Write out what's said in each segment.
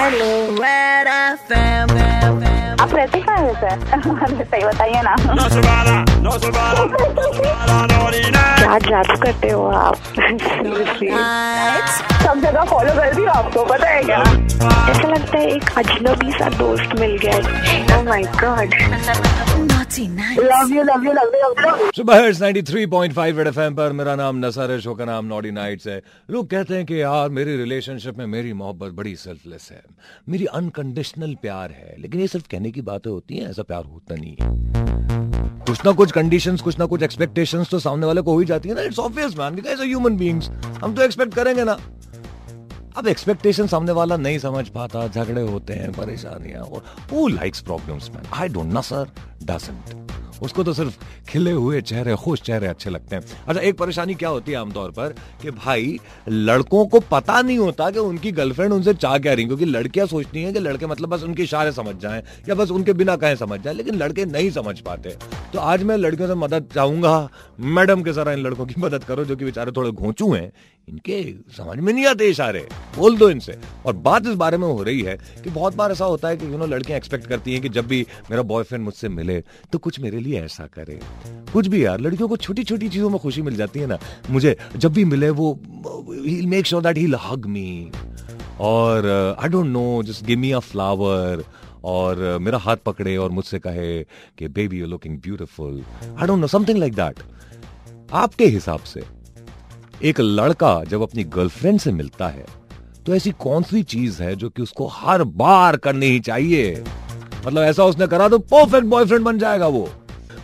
Hello आप रहते कहाँ हैं सर। सही बताइए ना क्या जादू करते हो आप सब जगह फॉलो कर दी आपको पता है क्या? ऐसा लगता है एक अजनबी सा दोस्त मिल गया ओह my god love you love you love you love you सुबह 93.5 रेड एफएम पर। मेरा नाम नसर है शो का नाम नॉडी नाइट्स है। लोग कहते हैं कि यार मेरी रिलेशनशिप में मेरी मोहब्बत बड़ी सेल्फलेस है। मेरी अनकंडीशनल प्यार है। लेकिन ये सिर्फ़ कहने की बातें होती हैं ऐसा प्यार होता नहीं है। कुछ ना कुछ कंडीशंस कुछ ना कुछ एक्सपेक्टेशंस तो सामने वाले को हो ही जाती है ना। It's obvious man because human beings हम तो एक्सपेक्ट करेंगे ना। अब एक्सपेक्टेशन सामने वाला नहीं समझ पाता, झगड़े होते हैं, परेशानियाँ और who likes problems man I don't know sir doesn't उसको तो सिर्फ़ खिले हुए चेहरे, खुश चेहरे अच्छे लगते हैं। अच्छा एक परेशानी क्या होती है आमतौर पर कि भाई, लड़कों को पता नहीं होता कि उनकी गर्लफ्रेंड उनसे चाह क्या रही क्योंकि लड़कियाँ सोचती हैं कि लड़के मतलब बस उनके इशारे समझ जाएँ, या बस उनके बिना कहें समझ जाएँ, लेकिन लड़के नहीं समझ पाते। तो आज मैं लड़कियों से मदद चाहूँगा। मैडम के सर इन लड़कों की मदद करो जो कि बेचारे थोड़े घोंचू हैं। इनके समझ में नहीं आते इशारे बोल दो इनसे। और बात इस बारे में हो रही है कि बहुत बार ऐसा होता है कि यू नो लड़कियाँ एक्सपेक्ट करती हैं कि जब भी मेरा बॉयफ्रेंड मुझसे मिले तो कुछ मेरे लिए ऐसा करे। कुछ भी यार, लड़कियों को छोटी छोटी चीज़ों में खुशी मिल जाती है ना। मुझे जब भी मिले वो make sure that he hug me और I don't know just give me a flower और मेरा हाथ पकड़े और मुझसे कहे कि baby you looking beautiful I don't know something like that आपके हिसाब से, एक लड़का जब अपनी गर्लफ्रेंड से मिलता है तो ऐसी कौन सी चीज़ है जो कि उसको हर बार करनी ही चाहिए? मतलब ऐसा उसने करा तो परफेक्ट बॉयफ्रेंड बन जाएगा वो।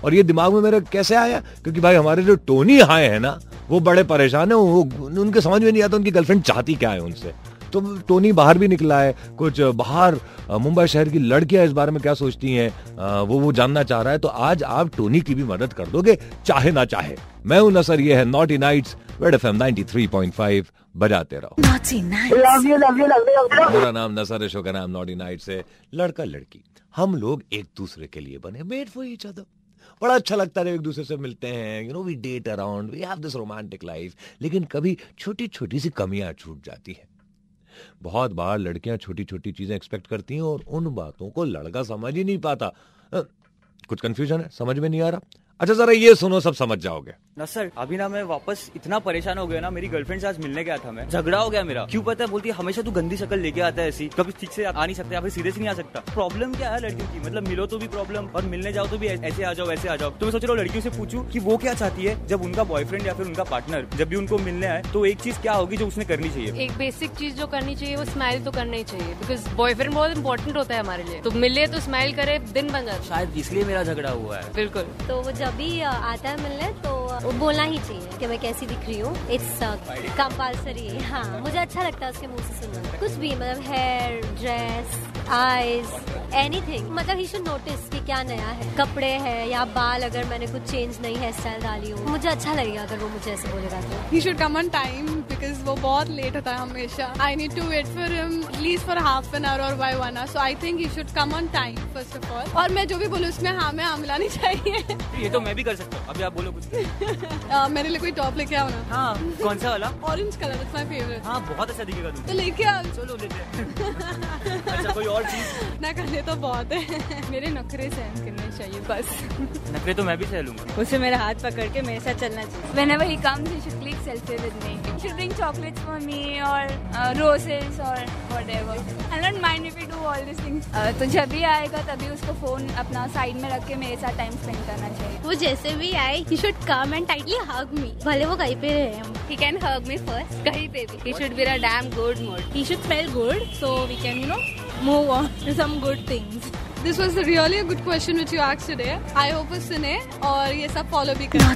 और ये दिमाग में मेरे कैसे आया? क्योंकि भाई हमारे जो टोनी हाय है ना, वो बड़े परेशान है, वो उनके समझ में नहीं आता उनकी गर्लफ्रेंड चाहती क्या है उनसे। तो टोनी बाहर भी निकला है कुछ बाहर मुंबई शहर की लड़कियाँ इस बारे में क्या सोचती हैं वो वो जानना चाह रहा है तो आज आप टोनी की भी मदद कर दोगे चाहे ना चाहे। मैं हूँ नसर ये है naughty nights red F M ninety three point five बजाते रहो। Love you love you love you मेरा नाम नसर है शो का नाम नॉटी नाइट्स है। लड़का लड़की हम लोग एक दूसरे के लिए बने मेड फॉर ईच अदर बड़ा अच्छा लगता है एक दूसरे से मिलते हैं you know we date around we have this romantic life लेकिन कभी छोटी छोटी सी कमियाँ छूट जाती हैं। बहुत बार लड़कियाँ छोटी छोटी चीज़ें एक्सपेक्ट करती हैं और उन बातों को लड़का समझ ही नहीं पाता। कुछ कंफ्यूजन है? समझ में नहीं आ रहा? अच्छा जरा ये सुनो सब समझ जाओगे। ना सर अभी ना मैं वापस इतना परेशान हो गया ना मेरी गर्लफ्रेंड से आज मिलने गया था मैं। झगड़ा हो गया मेरा। क्यों पता है बोलती है हमेशा तू गंदी शक्ल लेके आता है ऐसी। कभी ठीक से आ नहीं सकता या फिर सीधे से नहीं आ सकता। प्रॉब्लम क्या है लड़कियों की? मतलब मिलो तो भी प्रॉब्लम और मिलने जाओ तो भी ऐसे आ जाओ वैसे आ जाओ। तो मैं सोच रहा हूँ लड़कियों से पूछूँ कि वो क्या चाहती है जब उनका बॉयफ्रेंड या फिर उनका पार्टनर जब भी उनको मिलने आए तो एक चीज़ क्या होगी जो उसने करनी चाहिए? एक बेसिक चीज़ जो करनी चाहिए वो स्माइल तो करना ही चाहिए बिकॉज़ बॉयफ्रेंड बहुत इंपॉर्टेंट होता है हमारे लिए। तो मिले तो स्माइल करे दिन बन जाता शायद इसलिए मेरा झगड़ा हुआ है। बिल्कुल। तो वो जब भी आता है मिलने तो बोलना ही चाहिए कि मैं कैसी दिख रही हूँ। इट्स कंपल्सरी हाँ मुझे अच्छा लगता है उसके मुँह से सुनना। कुछ भी मतलब हेयर ड्रेस आईज एनीथिंग मतलब ही शुड नोटिस कि क्या नया है। कपड़े हैं या बाल अगर मैंने कुछ चेंज नहीं हेयर स्टाइल डाली हो। मुझे अच्छा लगेगा अगर वो मुझे ऐसे बोलेगा तो। He should come on time because वो बहुत लेट होता है हमेशा। I need to wait for him at least for half an hour और by one hour so I think he should come on time first of all और मैं जो भी बोलूँ उसमें हाँ में हाँ मिलानी चाहिए। ये तो मैं भी कर सकता हूँ। अभी आप बोलो कुछ। uh, मेरे लिए कोई टॉप लेके आओ ना। हाँ कौन सा वाला? Orange colour it's my favourite हाँ बहुत अच्छा दिखेगा तो लेके आओ। चलो लेते हैं। अच्छा कोई और और चीज़ ना करने तो बहुत है। मेरे नखरे सहन करने चाहिए बस। नखरे तो मैं भी सह लूँगा। उसे मेरा हाथ पकड़ के मेरे साथ चलना चाहिए। मैंने वही काम थी should click selfie with me should click chocolates for me और uh, रोसेस और whatever I don't mind if you do all this things तो जब भी आएगा तभी उसको फ़ोन अपना साइड में रख के मेरे साथ टाइम स्पेंड करना चाहिए। वो जैसे भी आए he should come and tightly hug me भले वो कहीं पे रहे हम। He can hug me first कहीं पे भी। He should be a damn good mood he should smell good so we can you know move on to some good things. This was really a good question which you ask today I hope वो सुने और ये सब फॉलो भी करें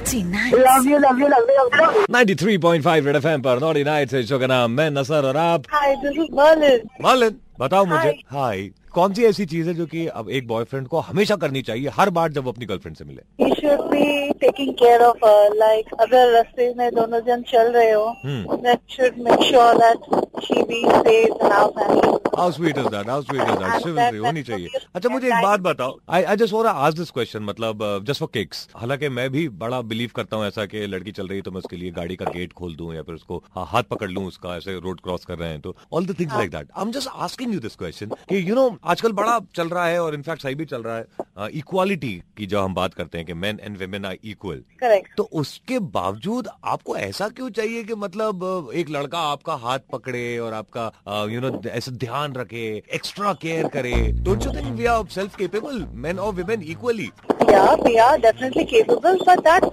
love you love you love you love you 93.5 red FM पर naughty nights है शो का नाम मैं नसर और आप। हाय दिस इज़ मर्लिन मालिन बताओ मुझे। हाय कौन सी ऐसी चीज़ है जो कि अब एक बॉयफ्रेंड को हमेशा करनी चाहिए हर बार जब वो अपनी गर्लफ्रेंड से मिले? He should be taking care of her. Like अगर रास्ते में दोनों जन चल रहे हो हम्म। that should make sure that she stays in our family. How sweet is that? How sweet is that? Chivalry होनी चाहिए अच्छा मुझे एक बात बताओ I I just want to ask this question मतलब जस्ट फॉर किक्स हालाँकि मैं भी बड़ा बिलीव करता हूँ ऐसा कि लड़की चल रही है तो मैं उसके लिए गाड़ी का गेट खोल दूँ या फिर उसको हाथ पकड़ लूँ उसका ऐसे रोड क्रॉस कर रहे हैं तो all the things like that I am just asking you this question कि यू नो आजकल बड़ा चल रहा है और इनफैक्ट सही भी चल रहा है इक्वालिटी की जो हम बात करते हैं कि men and women are equal तो उसके बावजूद आपको ऐसा क्यों चाहिए कि मतलब एक लड़का आपका हाथ पकड़े और आपका यू नो ऐसा ध्यान रखे एक्स्ट्रा केयर करे। Don't you think we are self capable men और women equally we are definitely capable for date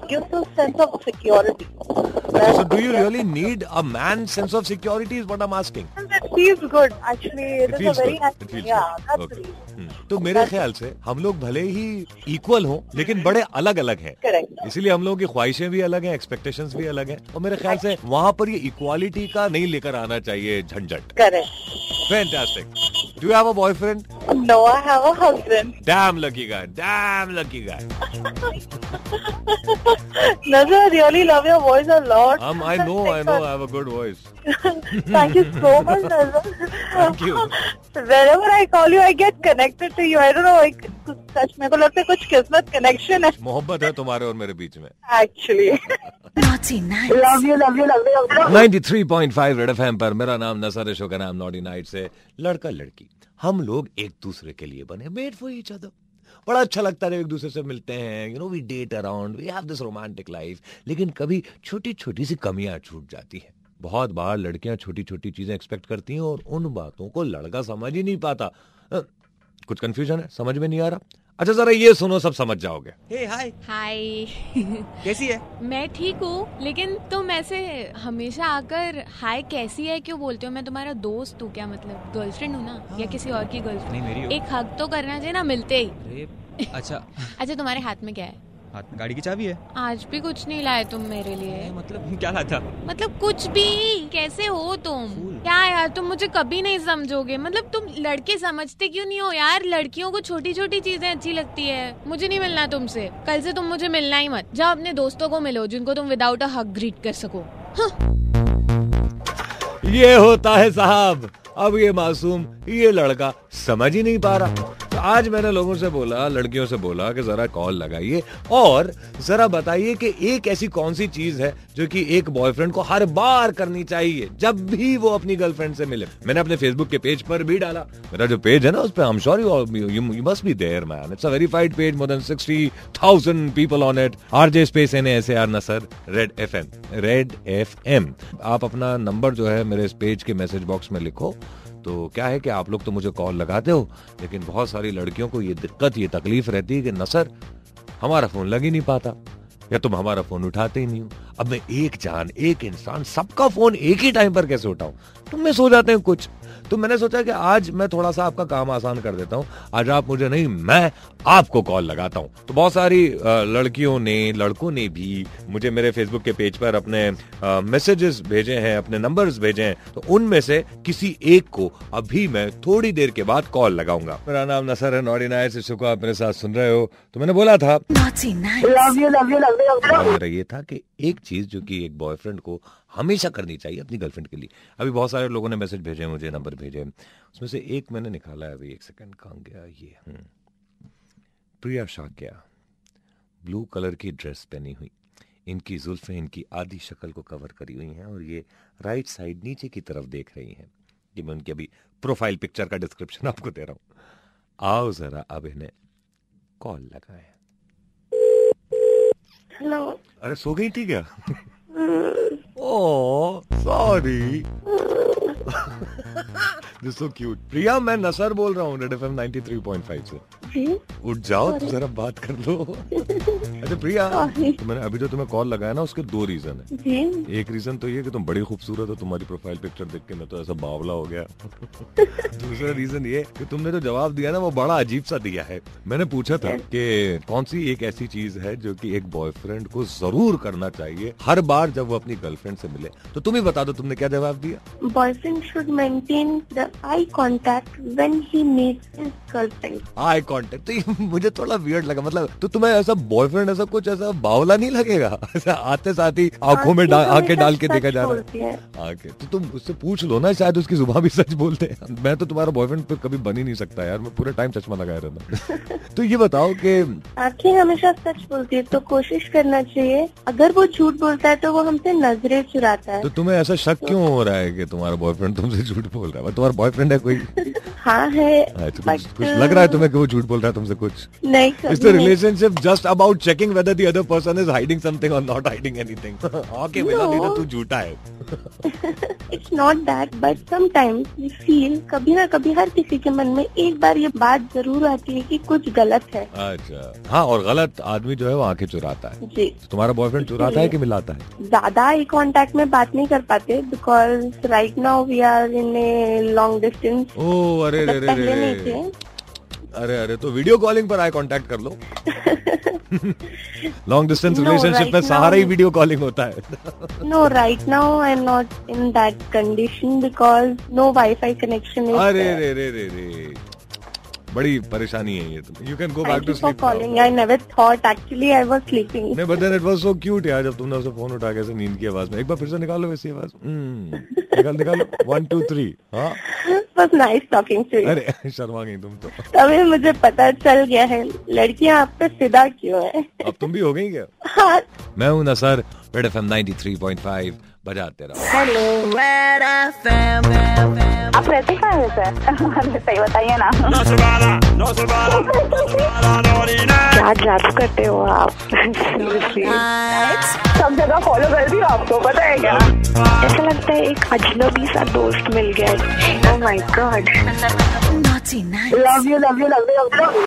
man sense of security is what am asking good actually तो मेरे ख्याल से हम लोग भले ही इक्वल हो लेकिन बड़े अलग अलग हैं इसीलिए हम लोगों की ख्वाहिशें भी अलग हैं एक्सपेक्टेशंस भी अलग हैं। और मेरे ख्याल से वहाँ पर ये इक्वालिटी का नहीं लेकर आना चाहिए झंझट। Correct. Fantastic do have a boyfriend No, I have a husband. Damn lucky guy damn lucky guy Nazar, I really love your voice a lot. um I know I know I have a good voice Thank you so much, Nazar. Thank you. Whenever I call you, I get connected to you. I don't know, like, सच मेरे को लगता है कुछ किस्मत connection है. मोहब्बत है तुम्हारे और मेरे बीच में Actually. love you, love you, love you, love you. 93.5 red FM पर। मेरा नाम नसर शो का नाम नॉटी नाइट से लड़का लड़की। हम लोग एक दूसरे के लिए बने मेड फॉर ईच अदर बड़ा अच्छा लगता है एक दूसरे से मिलते हैं। You know we date around we have this romantic life लेकिन कभी छोटी छोटी सी कमियाँ छूट जाती हैं। बहुत बार लड़कियाँ छोटी छोटी चीज़ें एक्सपेक्ट करती हैं और उन बातों को लड़का समझ ही नहीं पाता। कुछ कंफ्यूजन है? समझ में नहीं आ रहा? अच्छा जरा ये सुनो सब समझ जाओगे। हे हाय हाय कैसी है? मैं ठीक हूँ लेकिन तुम ऐसे हमेशा आकर हाय कैसी है? क्यों बोलते हो? मैं तुम्हारा दोस्त हूँ क्या मतलब? गर्लफ्रेंड हूँ ना? या किसी और की गर्लफ्रेंड नहीं मेरी हो। एक हक तो करना चाहिए ना मिलते ही। अच्छा। अच्छा तुम्हारे हाथ में क्या है? हाथ में गाड़ी की चाबी है? आज भी कुछ नहीं लाए तुम मेरे लिए। मतलब क्या लाता? मतलब कुछ भी। कैसे हो तुम? क्या यार तुम मुझे कभी नहीं समझोगे। मतलब तुम लड़के समझते क्यों नहीं हो यार? लड़कियों को छोटी छोटी चीज़ें अच्छी लगती है। मुझे नहीं मिलना तुमसे। कल से तुम मुझे मिलना ही मत। जाओ अपने दोस्तों को मिलो जिनको तुम विदाउट अ हक ग्रीट कर सको। ये होता है साहब। अब ये मासूम ये लड़का समझ ही नहीं पा रहा। आज मैंने लोगों से बोला, लड़कियों से बोला कि जरा कॉल लगाइए और जरा बताइए कि एक ऐसी कौन सी चीज़ है जो कि एक बॉयफ्रेंड को हर बार करनी चाहिए, जब भी वो अपनी गर्लफ्रेंड से मिले। मैंने अपने फेसबुक के पेज पर भी डाला। मेरा जो पेज है ना, उस पर I am sure you you must be there man it's a verified page more than 60000 people on it RJ space N S R Nasar red FM red FM आप अपना नंबर जो है मेरे इस पेज के मैसेज बॉक्स में लिखो। तो क्या है कि आप लोग तो मुझे कॉल लगाते हो, लेकिन बहुत सारी लड़कियों को ये दिक्कत, ये तकलीफ़ रहती है कि न सर हमारा फ़ोन लग ही नहीं पाता, या तुम हमारा फ़ोन उठाते ही नहीं हो। अब मैं एक जान, एक इंसान, सबका फ़ोन एक ही टाइम पर कैसे उठाऊं? तुम में सो जाते हैं कुछ। तो मैंने सोचा कि आज मैं थोड़ा सा आपका काम आसान कर देता हूँ। आज आप मुझे नहीं मैं आपको कॉल लगाता हूँ। तो बहुत सारी लड़कियों ने लड़कों ने भी मुझे मेरे फेसबुक के पेज पर अपने मैसेजेस भेजे हैं अपने नंबर्स भेजे हैं। तो उनमें से किसी एक को अभी मैं थोड़ी देर के बाद कॉल लगाऊँगा। मेरा नाम नसर है नॉडी नायर से आप मेरे साथ सुन रहे हो। तो मैंने बोला था ये था कि एक चीज़ जो कि एक बॉयफ्रेंड को हमेशा करनी चाहिए अपनी गर्लफ्रेंड के लिए। अभी बहुत सारे लोगों ने मैसेज भेजे मुझे नंबर भेजे उसमें से एक मैंने निकाला है अभी, एक सेकंड कहाँ गया ये? हम्म। प्रिया शाक्या ब्लू कलर की ड्रेस पहनी हुई। इनकी जुल्फें, इनकी आधी शक्ल को कवर करी हुई हैं और ये राइट साइड नीचे की तरफ़ देख रही हैं। कि मैं उनकी अभी प्रोफ़ाइल पिक्चर का डिस्क्रिप्शन आपको दे रहा हूँ। आओ जरा अब इन्हें कॉल लगाए। Hello. अरे सो गई थी क्या? ओ sorry this so cute Priya मैं नसर बोल रहा हूँ रेड एफ़ एम से उठ जाओ तो जरा बात कर लो। अच्छा प्रिया तो मैंने अभी जो तुम्हें कॉल लगाया ना उसके दो रीजन है। जी। एक रीजन तो ये कि तुम बड़ी खूबसूरत हो तुम्हारी प्रोफ़ाइल पिक्चर देख के मैं तो ऐसा बावला हो गया। दूसरा रीजन ये कि तुमने जो जवाब दिया ना वो बड़ा अजीब सा दिया है। मैंने पूछा था कि कौन सी एक ऐसी चीज़ है जो कि एक बॉयफ्रेंड को ज़रूर करना चाहिए हर बार जब वो अपनी गर्लफ्रेंड से मिले। तो तुम ही बता दो तुमने क्या जवाब दिया? Boyfriend should maintain the eye contact he eye contact तो ये मुझे थोड़ा वियर्ड लगा। मतलब तो तुम्हें ऐसा बॉयफ्रेंड ऐसा कुछ ऐसा बावला नहीं लगेगा? ऐसा आते साथ ही आँखों में आँखें डाल के देखा जा रहा है। आके तो तुम उससे पूछ लो ना शायद उसकी ज़ुबान भी सच बोलते हैं। मैं तो तुम्हारा बॉयफ्रेंड फिर कभी बन ही नहीं सकता यार मैं पूरे टाइम चश्मा लगाया रहता तो ये बताओ कि आँखें हमेशा सच बोलती है तो कोशिश करना चाहिए अगर वो झूठ बोलता है तो वो हमसे नज़रें चुराता है। तो तुम्हें ऐसा शक क्यों हो रहा है कि तुम्हारा बॉयफ्रेंड तुमसे झूठ बोल रहा है? तुम्हारा बॉयफ्रेंड है कोई? हाँ है। अच्छा, but, कुछ, कुछ लग रहा है तुम्हें कि वो झूठ बोल रहा है तुमसे कुछ? नहीं Is the कभी नहीं। relationship just about checking whether the other person is hiding something or not hiding anything? नहीं तो तू झूठा है। It's not that but sometimes we feel कभी ना कभी हर किसी के मन में एक बार ये बात ज़रूर आती है कि कुछ गलत है। अच्छा। हाँ और गलत आदमी जो है वो आँखें चुराता है। जी। तो तुम्हारा बॉयफ्रेंड चुराता है कि मिलाता है? ज़्यादा आई कांटेक्ट में बात नहीं कर पाते because right now we are in a long distance oh अरे अरे अरे अरे। अरे अरे तो वीडियो कॉलिंग पर आए कांटेक्ट कर लो। लॉन्ग डिस्टेंस रिलेशनशिप में सहारा ही वीडियो कॉलिंग होता है। No right now I am not in that condition because no wifi connection अरे रे रे रे रे। बड़ी परेशानी है ये you can go back to sleep calling I never thought actually I was sleeping नहीं but then it was so cute यार जब तुमने उसे फ़ोन उठा के ऐसे नींद की आवाज़ में। एक बार फिर से निकालो वैसी आवाज़। हम्म, निकाल निकालो। वन टू थ्री हाँ। Was nice talking to you अरे शर्मा गई तुम तो। तभी मुझे पता चल गया है लड़कियाँ आप पे फिदा क्यों है? अब तुम भी हो गई क्या? हाँ। मैं हूँ नसर रेड एफएम 93.5 बजाते रहो। हेलो आप रहते कहाँ हैं सर सही बताइए ना क्या जादू करते हो आप सब जगह फॉलो कर दी आपको पता है क्या ऐसा लगता है एक अजनबी सा दोस्त मिल गया ओह my god love you love you love you love you